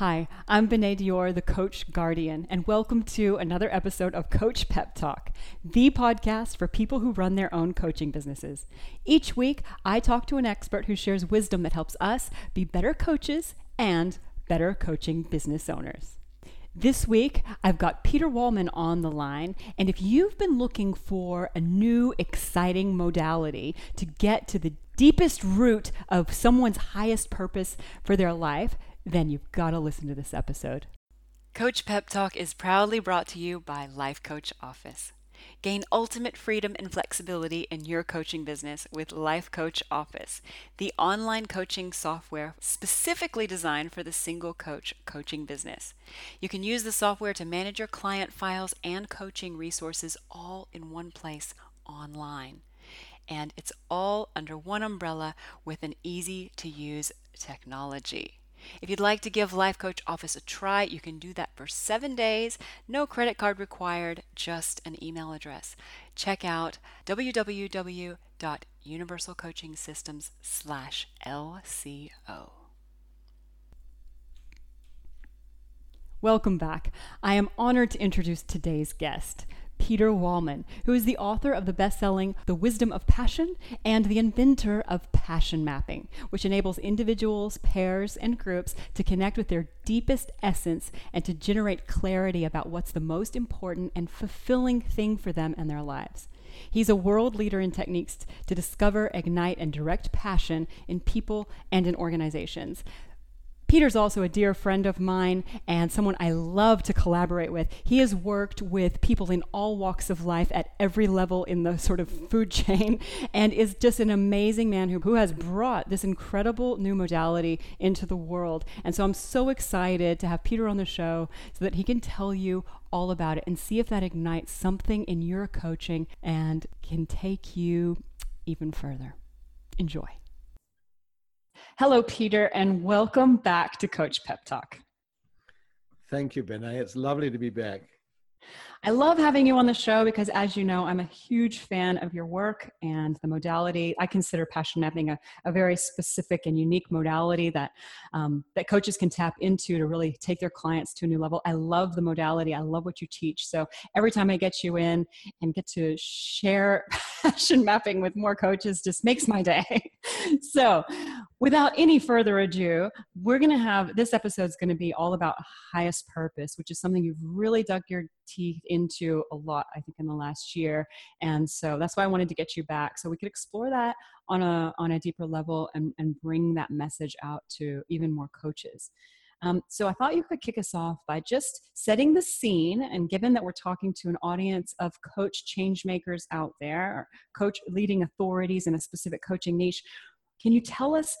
Hi, I'm Benet Dior, the Coach Guardian, and welcome to another episode of Coach Pep Talk, the podcast for people who run their own coaching businesses. Each week, I talk to an expert who shares wisdom that helps us be better coaches and better coaching business owners. This week, I've got Peter Wallman on the line. And if you've been looking for a new, exciting modality to get to the deepest root of someone's highest purpose for their life, then you've got to listen to this episode. Coach Pep Talk is proudly brought to you by Life Coach Office. Gain ultimate freedom and flexibility in your coaching business with Life Coach Office, the online coaching software specifically designed for the single coach coaching business. You can use the software to manage your client files and coaching resources all in one place online. And it's all under one umbrella with an easy to use technology. If you'd like to give Life Coach Office a try, you can do that for seven days. No credit card required, just an email address. Check out www.universalcoachingsystems slash LCO. Welcome back. I am honored to introduce today's guest. Peter Wallman, who is the author of the best selling The Wisdom of Passion and the inventor of passion mapping, which enables individuals, pairs, and groups to connect with their deepest essence and to generate clarity about what's the most important and fulfilling thing for them and their lives. He's a world leader in techniques to discover, ignite, and direct passion in people and in organizations. Peter's also a dear friend of mine and someone I love to collaborate with. He has worked with people in all walks of life at every level in the sort of food chain and is just an amazing man who, who has brought this incredible new modality into the world. And so I'm so excited to have Peter on the show so that he can tell you all about it and see if that ignites something in your coaching and can take you even further. Enjoy. Hello, Peter, and welcome back to Coach Pep Talk. Thank you, Benet. It's lovely to be back. I love having you on the show because, as you know, I'm a huge fan of your work and the modality. I consider passion mapping a, a very specific and unique modality that um, that coaches can tap into to really take their clients to a new level. I love the modality. I love what you teach. So every time I get you in and get to share passion mapping with more coaches, just makes my day. so, without any further ado, we're going to have this episode is going to be all about highest purpose, which is something you've really dug your teeth into a lot, I think, in the last year. And so that's why I wanted to get you back so we could explore that on a on a deeper level and, and bring that message out to even more coaches. Um, so I thought you could kick us off by just setting the scene. And given that we're talking to an audience of coach change makers out there, coach leading authorities in a specific coaching niche, can you tell us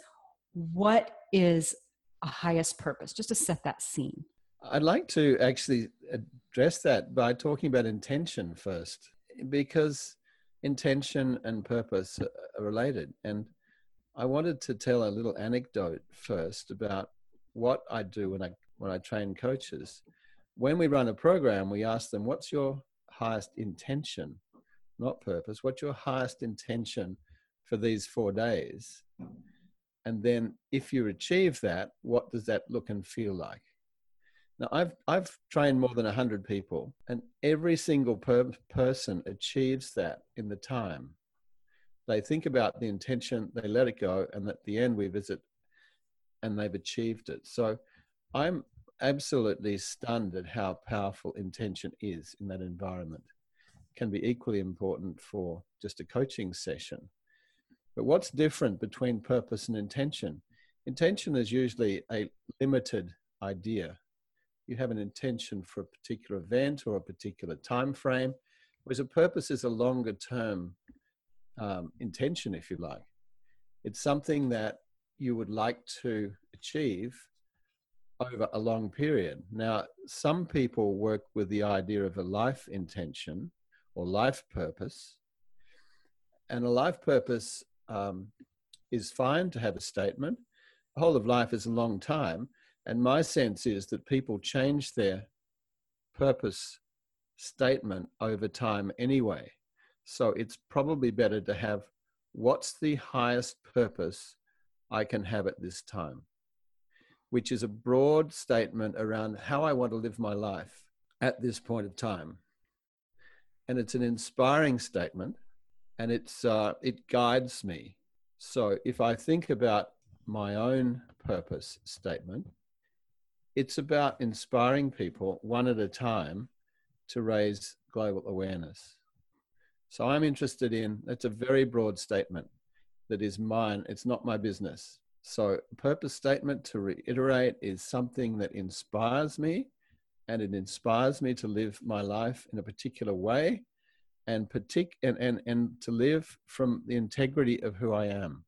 what is a highest purpose, just to set that scene? I'd like to actually address that by talking about intention first, because intention and purpose are related. And I wanted to tell a little anecdote first about what I do when I when I train coaches. When we run a program, we ask them, "What's your highest intention, not purpose? What's your highest intention for these four days?" And then, if you achieve that, what does that look and feel like? Now, I've I've trained more than hundred people, and every single per- person achieves that in the time. They think about the intention, they let it go, and at the end we visit, and they've achieved it. So, I'm absolutely stunned at how powerful intention is in that environment. Can be equally important for just a coaching session. But what's different between purpose and intention? Intention is usually a limited idea you have an intention for a particular event or a particular time frame, whereas a purpose is a longer term um, intention, if you like. It's something that you would like to achieve over a long period. Now, some people work with the idea of a life intention or life purpose, and a life purpose um, is fine to have a statement. The whole of life is a long time, and my sense is that people change their purpose statement over time anyway. So it's probably better to have what's the highest purpose I can have at this time. which is a broad statement around how I want to live my life at this point of time. And it's an inspiring statement and it's, uh, it guides me. So if I think about my own purpose statement, it's about inspiring people one at a time to raise global awareness. So I'm interested in, it's a very broad statement that is mine. It's not my business. So, purpose statement to reiterate is something that inspires me and it inspires me to live my life in a particular way and, partic- and, and, and to live from the integrity of who I am.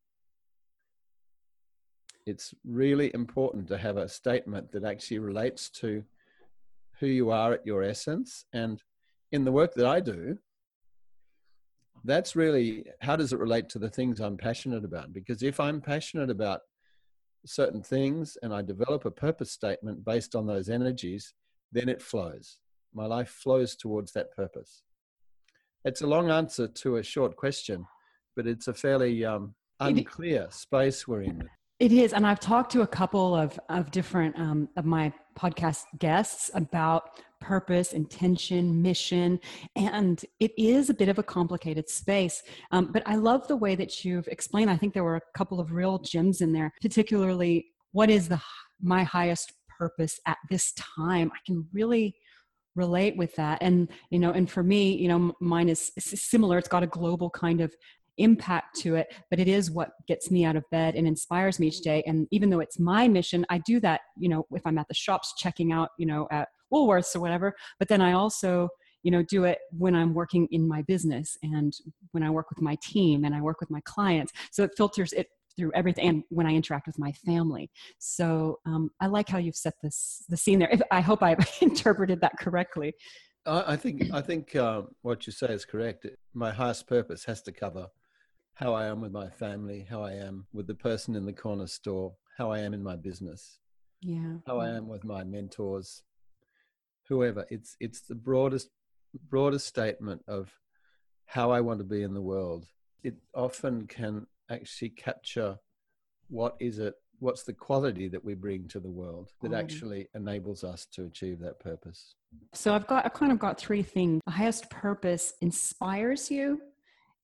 It's really important to have a statement that actually relates to who you are at your essence. And in the work that I do, that's really how does it relate to the things I'm passionate about? Because if I'm passionate about certain things and I develop a purpose statement based on those energies, then it flows. My life flows towards that purpose. It's a long answer to a short question, but it's a fairly um, unclear space we're in. It is, and I've talked to a couple of of different um, of my podcast guests about purpose, intention, mission, and it is a bit of a complicated space. Um, but I love the way that you've explained. I think there were a couple of real gems in there, particularly what is the my highest purpose at this time. I can really relate with that and you know and for me you know mine is similar it's got a global kind of impact to it, but it is what gets me out of bed and inspires me each day. And even though it's my mission, I do that, you know, if I'm at the shops checking out, you know, at Woolworths or whatever, but then I also, you know, do it when I'm working in my business and when I work with my team and I work with my clients. So it filters it through everything and when I interact with my family. So um, I like how you've set this the scene there. If, I hope I've interpreted that correctly. I think I think uh, what you say is correct. My highest purpose has to cover how I am with my family, how I am with the person in the corner store, how I am in my business, yeah, how I am with my mentors, whoever. It's it's the broadest broadest statement of how I want to be in the world. It often can actually capture what is it what's the quality that we bring to the world that mm. actually enables us to achieve that purpose so i've got i've kind of got three things the highest purpose inspires you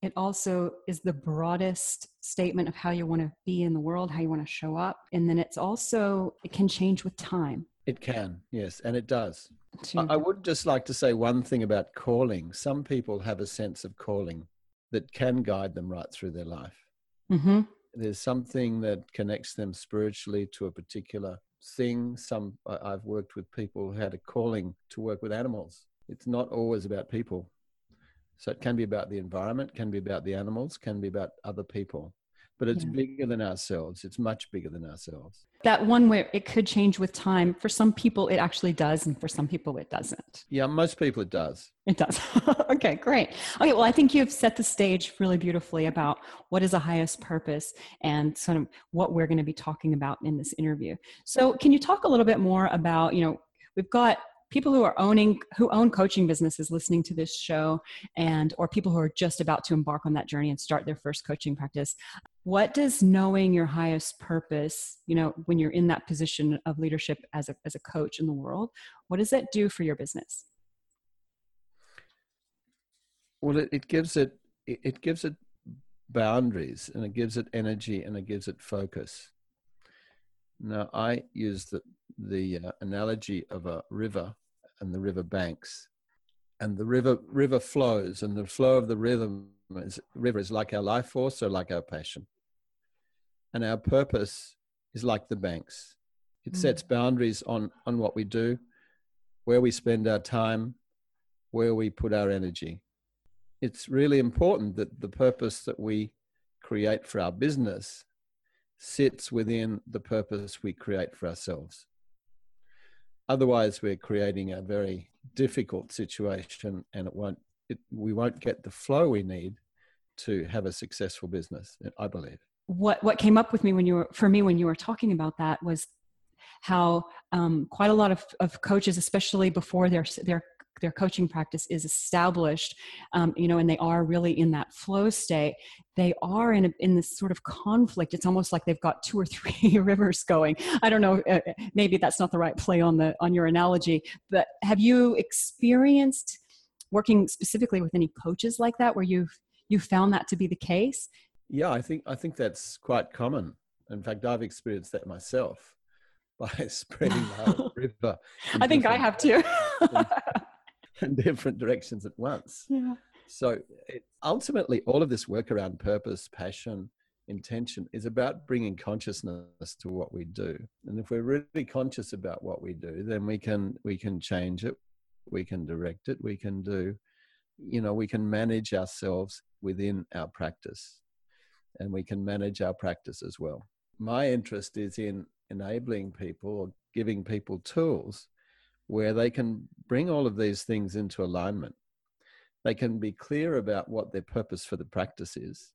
it also is the broadest statement of how you want to be in the world, how you want to show up. And then it's also, it can change with time. It can, yes, and it does. I would just like to say one thing about calling. Some people have a sense of calling that can guide them right through their life. Mm-hmm. There's something that connects them spiritually to a particular thing. Some I've worked with people who had a calling to work with animals. It's not always about people. So it can be about the environment, can be about the animals, can be about other people. But it's yeah. bigger than ourselves. It's much bigger than ourselves. That one where it could change with time. For some people, it actually does, and for some people, it doesn't. Yeah, most people, it does. It does. okay, great. Okay, well, I think you've set the stage really beautifully about what is the highest purpose and sort of what we're going to be talking about in this interview. So, can you talk a little bit more about, you know, we've got people who are owning who own coaching businesses listening to this show and or people who are just about to embark on that journey and start their first coaching practice what does knowing your highest purpose you know when you're in that position of leadership as a, as a coach in the world what does that do for your business well it, it gives it it gives it boundaries and it gives it energy and it gives it focus now, I use the, the uh, analogy of a river and the river banks. And the river, river flows, and the flow of the rhythm is, river is like our life force or like our passion. And our purpose is like the banks. It mm. sets boundaries on, on what we do, where we spend our time, where we put our energy. It's really important that the purpose that we create for our business sits within the purpose we create for ourselves. Otherwise, we're creating a very difficult situation and it won't, it, we won't get the flow we need to have a successful business, I believe. What, what came up with me when you were, for me, when you were talking about that was how um, quite a lot of, of coaches, especially before they're, they're their coaching practice is established, um, you know, and they are really in that flow state, they are in a, in this sort of conflict. It's almost like they've got two or three rivers going. I don't know. Uh, maybe that's not the right play on the on your analogy, but have you experienced working specifically with any coaches like that, where you've you found that to be the case? Yeah, I think I think that's quite common. In fact, I've experienced that myself by spreading the river. I think I have too. in different directions at once. Yeah. So it, ultimately, all of this work around purpose, passion, intention is about bringing consciousness to what we do. And if we're really conscious about what we do, then we can we can change it, we can direct it, we can do, you know, we can manage ourselves within our practice, and we can manage our practice as well. My interest is in enabling people or giving people tools where they can bring all of these things into alignment. They can be clear about what their purpose for the practice is.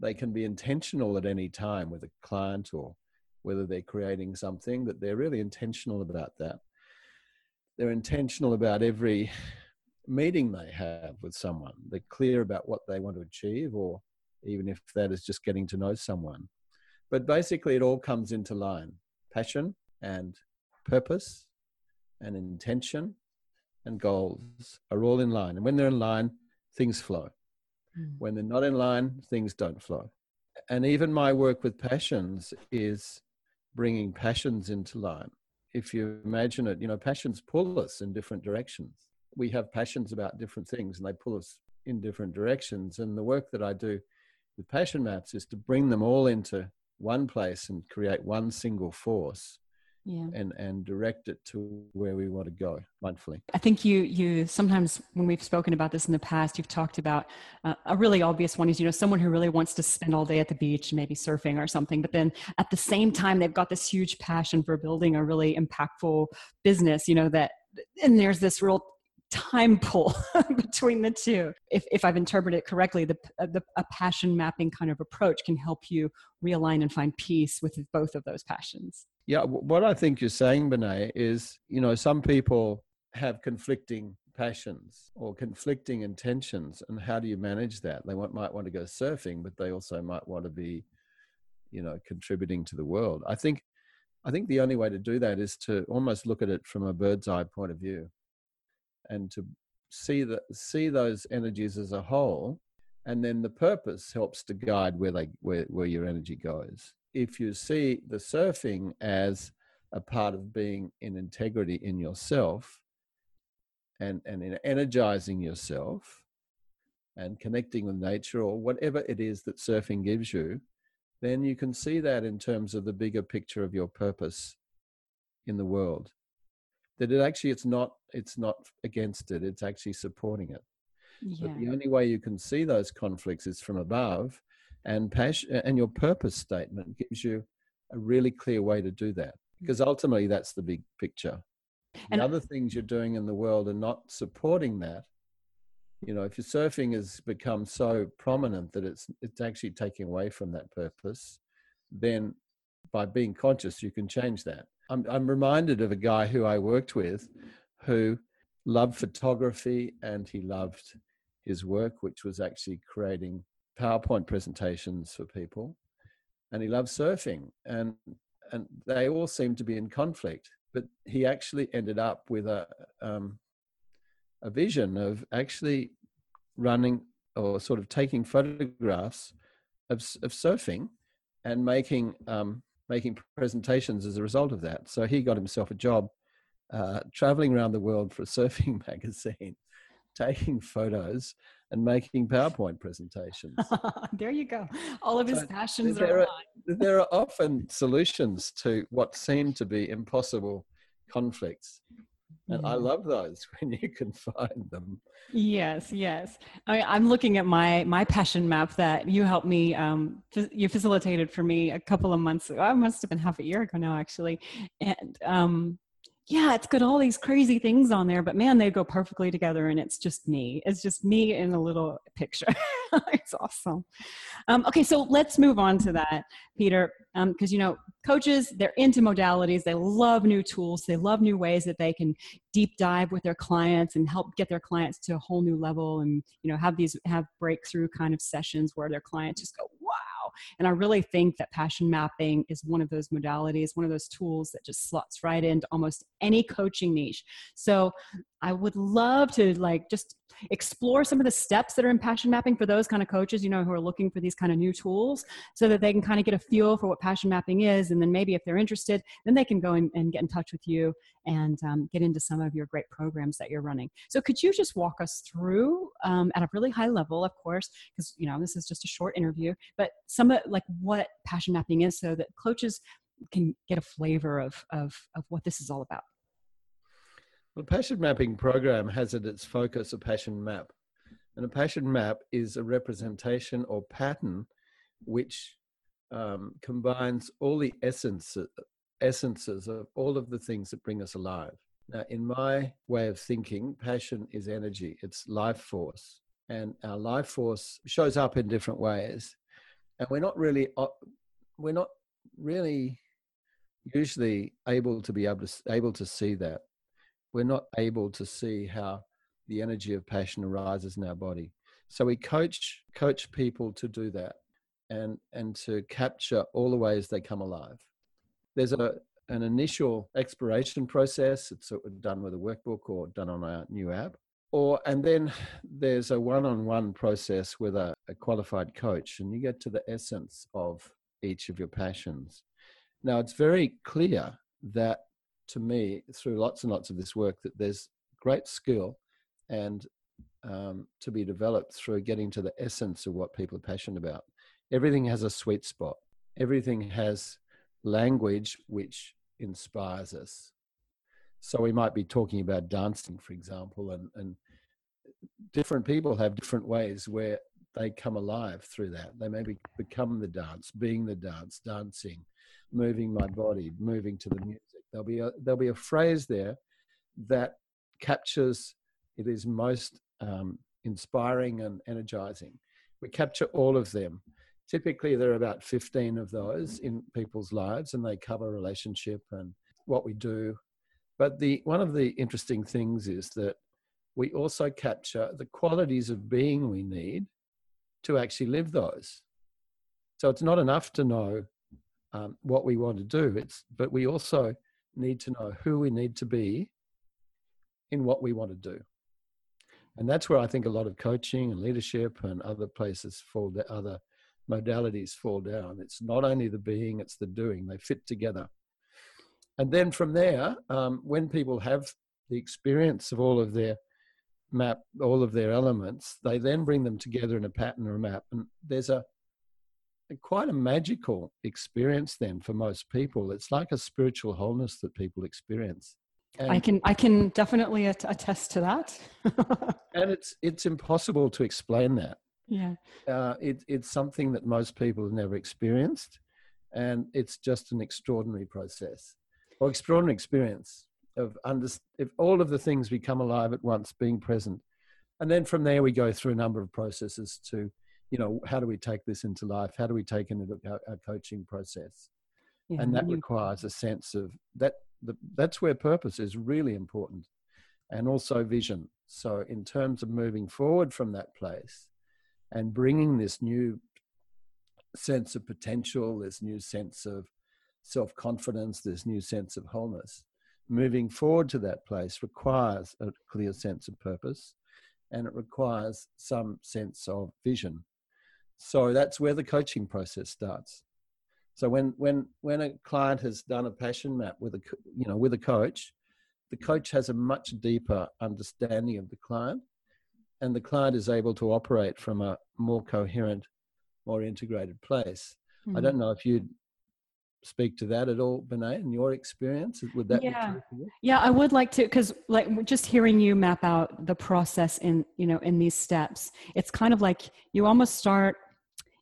They can be intentional at any time with a client or whether they're creating something, that they're really intentional about that. They're intentional about every meeting they have with someone. They're clear about what they want to achieve, or even if that is just getting to know someone. But basically, it all comes into line passion and purpose and intention and goals are all in line. And when they're in line, things flow. Mm. When they're not in line, things don't flow. And even my work with passions is bringing passions into line. If you imagine it, you know, passions pull us in different directions. We have passions about different things and they pull us in different directions. And the work that I do with passion maps is to bring them all into one place and create one single force yeah. and and direct it to where we want to go mindfully i think you you sometimes when we've spoken about this in the past you've talked about uh, a really obvious one is you know someone who really wants to spend all day at the beach maybe surfing or something but then at the same time they've got this huge passion for building a really impactful business you know that and there's this real time pull between the two. If, if I've interpreted it correctly, the, uh, the, a passion mapping kind of approach can help you realign and find peace with both of those passions. Yeah, what I think you're saying, Benet, is you know some people have conflicting passions or conflicting intentions, and how do you manage that? They might want to go surfing, but they also might want to be, you know, contributing to the world. I think, I think the only way to do that is to almost look at it from a bird's eye point of view and to see that see those energies as a whole and then the purpose helps to guide where they where, where your energy goes. If you see the surfing as a part of being in integrity in yourself and and in energizing yourself and connecting with nature or whatever it is that surfing gives you then you can see that in terms of the bigger picture of your purpose in the world that it actually it's not it's not against it it's actually supporting it yeah. but the only way you can see those conflicts is from above and passion and your purpose statement gives you a really clear way to do that mm. because ultimately that's the big picture and other things you're doing in the world are not supporting that you know if your surfing has become so prominent that it's it's actually taking away from that purpose then by being conscious you can change that I'm, I'm reminded of a guy who I worked with who loved photography and he loved his work, which was actually creating PowerPoint presentations for people. And he loved surfing. And, and they all seemed to be in conflict. But he actually ended up with a, um, a vision of actually running or sort of taking photographs of, of surfing and making um, making presentations as a result of that. So he got himself a job uh, traveling around the world for a surfing magazine, taking photos and making PowerPoint presentations. there you go. All of his so passions there are, are There are often solutions to what seem to be impossible conflicts. And yeah. I love those when you can find them. Yes, yes. I, am looking at my my passion map that you helped me. Um, you facilitated for me a couple of months. ago. I must have been half a year ago now, actually. And um, yeah, it's got all these crazy things on there, but man, they go perfectly together and it's just me. It's just me in a little picture. it's awesome. Um, okay, so let's move on to that, Peter, because um, you know, coaches, they're into modalities. They love new tools. They love new ways that they can deep dive with their clients and help get their clients to a whole new level and, you know, have these, have breakthrough kind of sessions where their clients just go, wow, and I really think that passion mapping is one of those modalities, one of those tools that just slots right into almost any coaching niche. So I would love to like just explore some of the steps that are in passion mapping for those kind of coaches, you know, who are looking for these kind of new tools so that they can kind of get a feel for what passion mapping is. And then maybe if they're interested, then they can go and, and get in touch with you and um, get into some of your great programs that you're running. So could you just walk us through um, at a really high level, of course, because, you know, this is just a short interview, but some of like what passion mapping is so that coaches can get a flavor of, of, of what this is all about. Well, passion mapping program has at its focus a passion map. And a passion map is a representation or pattern which um, combines all the essence, essences of all of the things that bring us alive. Now, in my way of thinking, passion is energy, it's life force. And our life force shows up in different ways. And we're not really, we're not really usually able to be able to, able to see that we're not able to see how the energy of passion arises in our body. So we coach coach people to do that and and to capture all the ways they come alive. There's a an initial exploration process. It's done with a workbook or done on our new app. Or and then there's a one-on-one process with a, a qualified coach, and you get to the essence of each of your passions. Now it's very clear that to me through lots and lots of this work that there's great skill and um, to be developed through getting to the essence of what people are passionate about. Everything has a sweet spot. Everything has language which inspires us. So we might be talking about dancing, for example, and, and different people have different ways where they come alive through that. They maybe become the dance, being the dance, dancing, moving my body, moving to the music. There'll be a, there'll be a phrase there that captures it is most um, inspiring and energizing. We capture all of them. Typically, there are about 15 of those in people's lives, and they cover relationship and what we do. But the one of the interesting things is that we also capture the qualities of being we need to actually live those. So it's not enough to know um, what we want to do. It's but we also need to know who we need to be in what we want to do. And that's where I think a lot of coaching and leadership and other places fall, the other modalities fall down. It's not only the being, it's the doing. They fit together. And then from there, um, when people have the experience of all of their map, all of their elements, they then bring them together in a pattern or a map. And there's a quite a magical experience then for most people. It's like a spiritual wholeness that people experience. And, I can I can definitely attest to that. and it's it's impossible to explain that. Yeah, uh, it, it's something that most people have never experienced, and it's just an extraordinary process or extraordinary experience of under, if all of the things become alive at once, being present, and then from there we go through a number of processes to you know, how do we take this into life? How do we take it into our, our coaching process? Yeah, and that requires a sense of that. The, that's where purpose is really important, and also vision. So, in terms of moving forward from that place and bringing this new sense of potential, this new sense of self confidence, this new sense of wholeness, moving forward to that place requires a clear sense of purpose and it requires some sense of vision so that's where the coaching process starts. So when when when a client has done a passion map with a you know with a coach, the coach has a much deeper understanding of the client, and the client is able to operate from a more coherent, more integrated place. Mm-hmm. I don't know if you'd speak to that at all, Benet, in your experience? Would that yeah. Yeah, I would like to because like just hearing you map out the process in you know in these steps, it's kind of like you almost start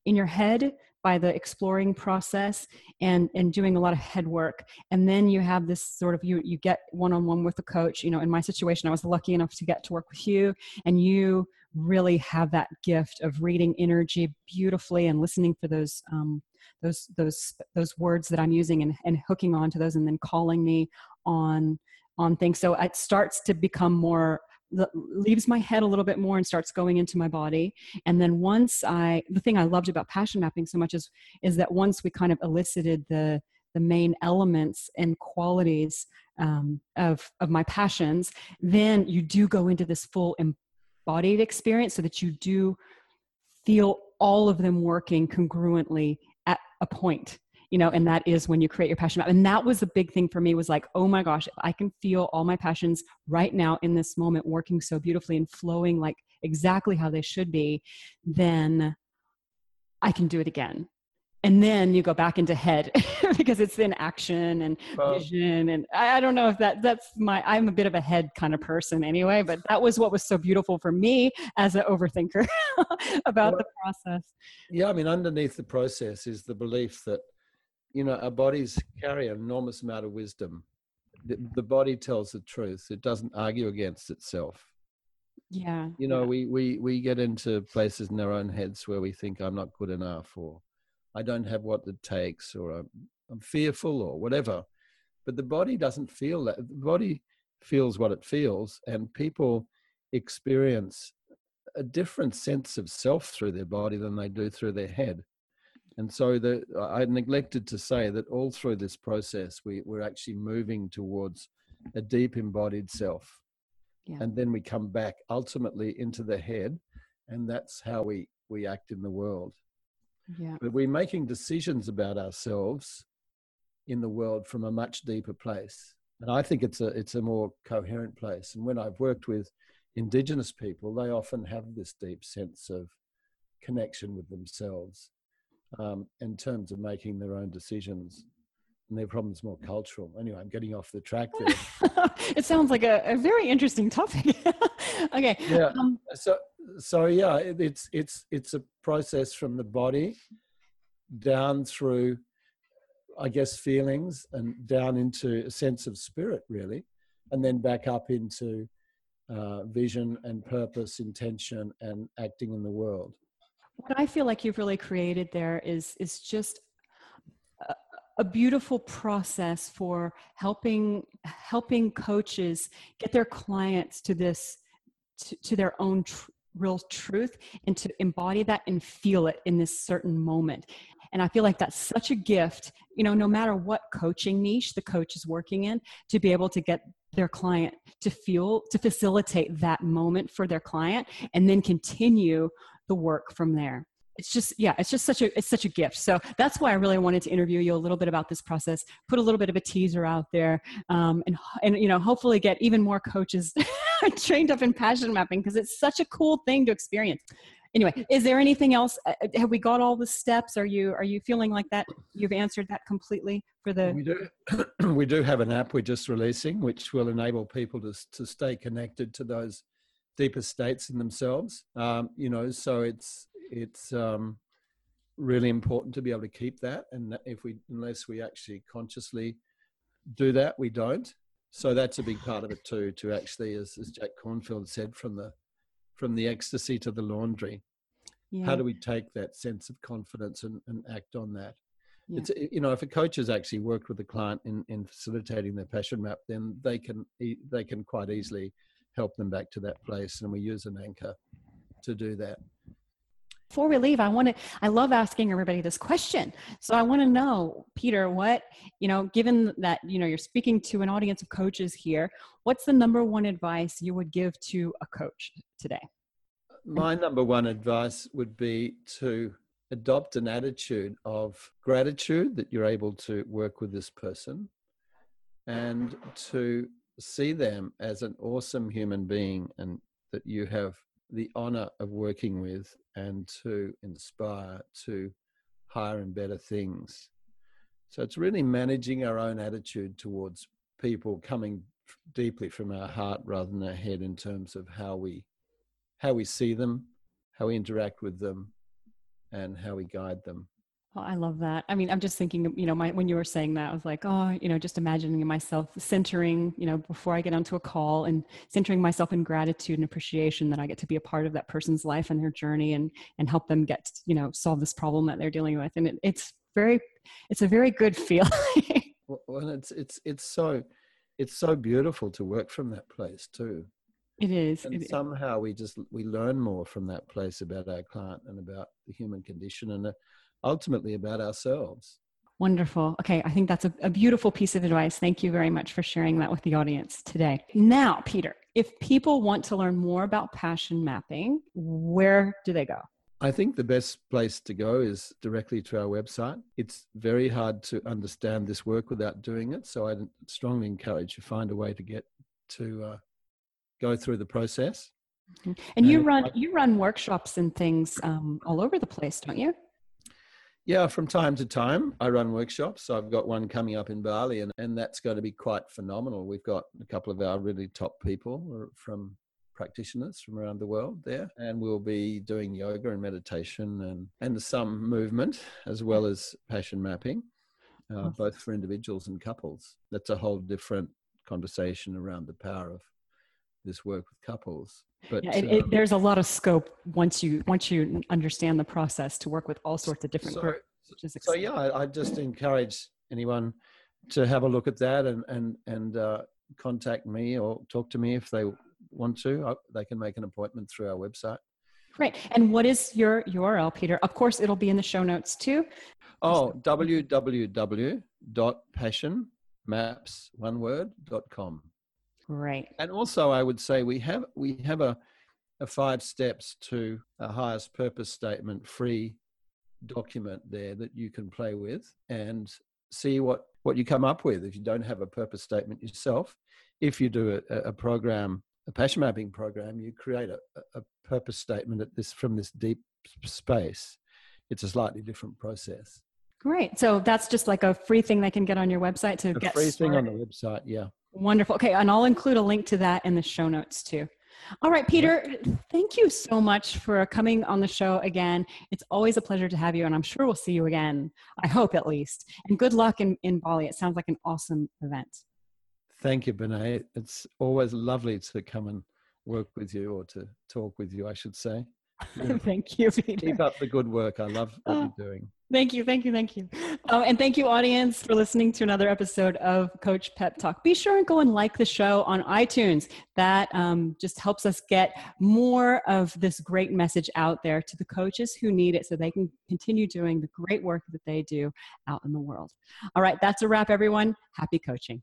in your head by the exploring process and and doing a lot of head work. And then you have this sort of you you get one-on-one with the coach. You know in my situation i was lucky enough to get to work with you and you really have that gift of reading energy beautifully and listening for those um, those those those words that i'm using and, and hooking onto those and then calling me on on things. So it starts to become more leaves my head a little bit more and starts going into my body. And then once i the thing i loved about passion mapping so much is is that once we kind of elicited the the main elements and qualities um, of of my passions then you do go into this full embodied experience so that you do feel all of them working congruently at a point you know and that is when you create your passion map. And that was a big thing for me was like oh my gosh i can feel all my passions right now in this moment working so beautifully and flowing like exactly how they should be then i can do it again. And then you go back into head because it's in action and well, vision and I, I, don't know if that that's my i'm a bit of a head kind of person anyway but that was what was so beautiful for me as an overthinker about well, the process. Yeah i mean underneath the process is the belief that you know, our bodies carry an enormous amount of wisdom. The, the body tells the truth. It doesn't argue against itself. Yeah. You know, yeah. we, we, we get into places in our own heads where we think I'm not good enough or I don't have what it takes or I'm, I'm fearful or whatever. But the body doesn't feel that. The body feels what it feels, and people experience a different sense of self through their body than they do through their head. And so the, I neglected to say that all through this process, we, we're actually moving towards a deep embodied self. Yeah. And then we come back ultimately into the head, and that's how we, we act in the world. Yeah. But we're making decisions about ourselves in the world from a much deeper place. And I think it's a, it's a more coherent place. And when I've worked with Indigenous people, they often have this deep sense of connection with themselves um, in terms of making their own decisions. And their problem's more cultural. Anyway, I'm getting off the track there. it sounds like a, a very interesting topic. okay. Yeah. Um, so, so yeah, it, it's it's it's a process from the body down through, I guess, feelings and down into a sense of spirit, really, and then back up into uh, vision and purpose, intention, and acting in the world what I feel like you've really created there is is just a, beautiful process for helping helping coaches get their clients to this to, to their own tr- real truth and to embody that and feel it in this certain moment. And i feel like that's such a gift you know no matter what coaching niche the coach is working in to be able to get their client to feel to facilitate that moment for their client and then continue the work from there. It's just yeah it's just such a it's such a gift. So that's why i really wanted to interview you a little bit about this process put a little bit of a teaser out there um, and and you know hopefully get even more coaches trained up in passion mapping because it's such a cool thing to experience. Anyway is there anything else? Uh, uh, have we got all the steps? Are you are you feeling like that you've answered that completely for the we do we do have an app we're just releasing which will enable people to, to stay connected to those deeper states in themselves. Um, you know, so it's it's um, really important to be able to keep that, and if we unless we actually consciously do that, we don't. So that's a big part of it too. To actually, as, as Jack Kornfield said, from the from the ecstasy to the laundry. Yeah. How do we take that sense of confidence and, and act on that? Yeah. It's you know if a coach has actually worked with a client in, in facilitating their passion map, then they can they can quite easily help them back to that place. And we use an anchor to do that. Before we leave, I want to, I love asking everybody this question. So I want to know, Peter, what, you know, given that, you know, you're speaking to an audience of coaches here, what's the number one advice you would give to a coach today? My number one advice would be to adopt an attitude of gratitude that you're able to work with this person and to see them as an awesome human being and that you have the honor of working with and to inspire to higher and better things. So it's really managing our own attitude towards people coming deeply from our heart rather than our head in terms of how we how we see them, how we interact with them, and how we guide them. Oh, I love that. I mean, I'm just thinking, you know, my, when you were saying that, I was like, oh, you know, just imagining myself centering, you know, before I get onto a call and centering myself in gratitude and appreciation that I get to be a part of that person's life and their journey and, and help them get, you know, solve this problem that they're dealing with. And it, it's very, it's a very good feeling. well, it's, it's, it's so, it's so beautiful to work from that place too. It is. And it somehow we just, we learn more from that place about our client and about the human condition and, uh, ultimately about ourselves. Wonderful. Okay, I think that's a, a, beautiful piece of advice. Thank you very much for sharing that with the audience today. Now, Peter, if people want to learn more about passion mapping, where do they go? I think the best place to go is directly to our website. It's very hard to understand this work without doing it, so I strongly encourage you find a way to get to uh, go through the process. Mm-hmm. And, and you run I, you run workshops and things um, all over the place, don't you? Yeah, from time to time, I run workshops. I've got one coming up in Bali, and, and that's going to be quite phenomenal. We've got a couple of our really top people from practitioners from around the world there, and we'll be doing yoga and meditation and, and some movement as well as passion mapping, uh, both for individuals and couples. That's a whole different conversation around the power of this work with couples. But yeah, it, it, um, there's a lot of scope once you once you understand the process to work with all sorts of different so, groups. So yeah, I, I, just encourage anyone to have a look at that and and and uh, contact me or talk to me if they want to. Uh, they can make an appointment through our website. Great. And what is your URL, Peter? Of course, it'll be in the show notes too. Oh, www.passionmaps, Right. And also, I would say we have we have a, a five steps to a highest purpose statement free document there that you can play with and see what what you come up with if you don't have a purpose statement yourself. If you do a, a program, a passion mapping program, you create a, a purpose statement at this from this deep space. It's a slightly different process. Great. So that's just like a free thing they can get on your website to a get free started. thing on the website. Yeah. Wonderful. Okay, and I'll include a link to that in the show notes too. All right, Peter, thank you so much for coming on the show again. It's always a pleasure to have you, and I'm sure we'll see you again. I hope at least. And good luck in, in Bali. It sounds like an awesome event. Thank you, Benet. It's always lovely to come and work with you or to talk with you, I should say. thank you, Peter. Keep up the good work. I love what oh. you're doing. Thank you, thank you, thank you. Uh, and thank you, audience, for listening to another episode of Coach Pep Talk. Be sure and go and like the show on iTunes. That um, just helps us get more of this great message out there to the coaches who need it so they can continue doing the great work that they do out in the world. All right, that's a wrap, everyone. Happy coaching.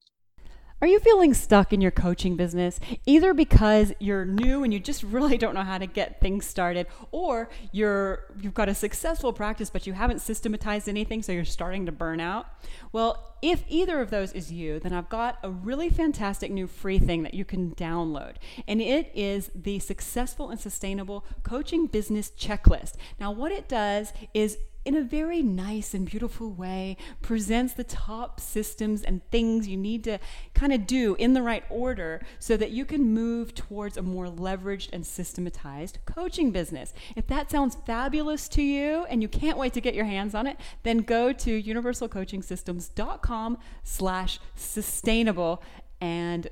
Are you feeling stuck in your coaching business, either because you're new and you just really don't know how to get things started, or you're you've got a successful practice but you haven't systematized anything so you're starting to burn out? Well, if either of those is you, then I've got a really fantastic new free thing that you can download. And it is the Successful and Sustainable Coaching Business Checklist. Now, what it does is in a very nice and beautiful way, presents the top systems and things you need to kind of do in the right order so that you can move towards a more leveraged and systematized coaching business. If that sounds fabulous to you and you can't wait to get your hands on it, then go to universalcoachingsystems.com slash sustainable and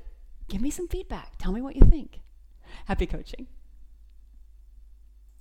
give me some feedback. Tell me what you think. Happy coaching.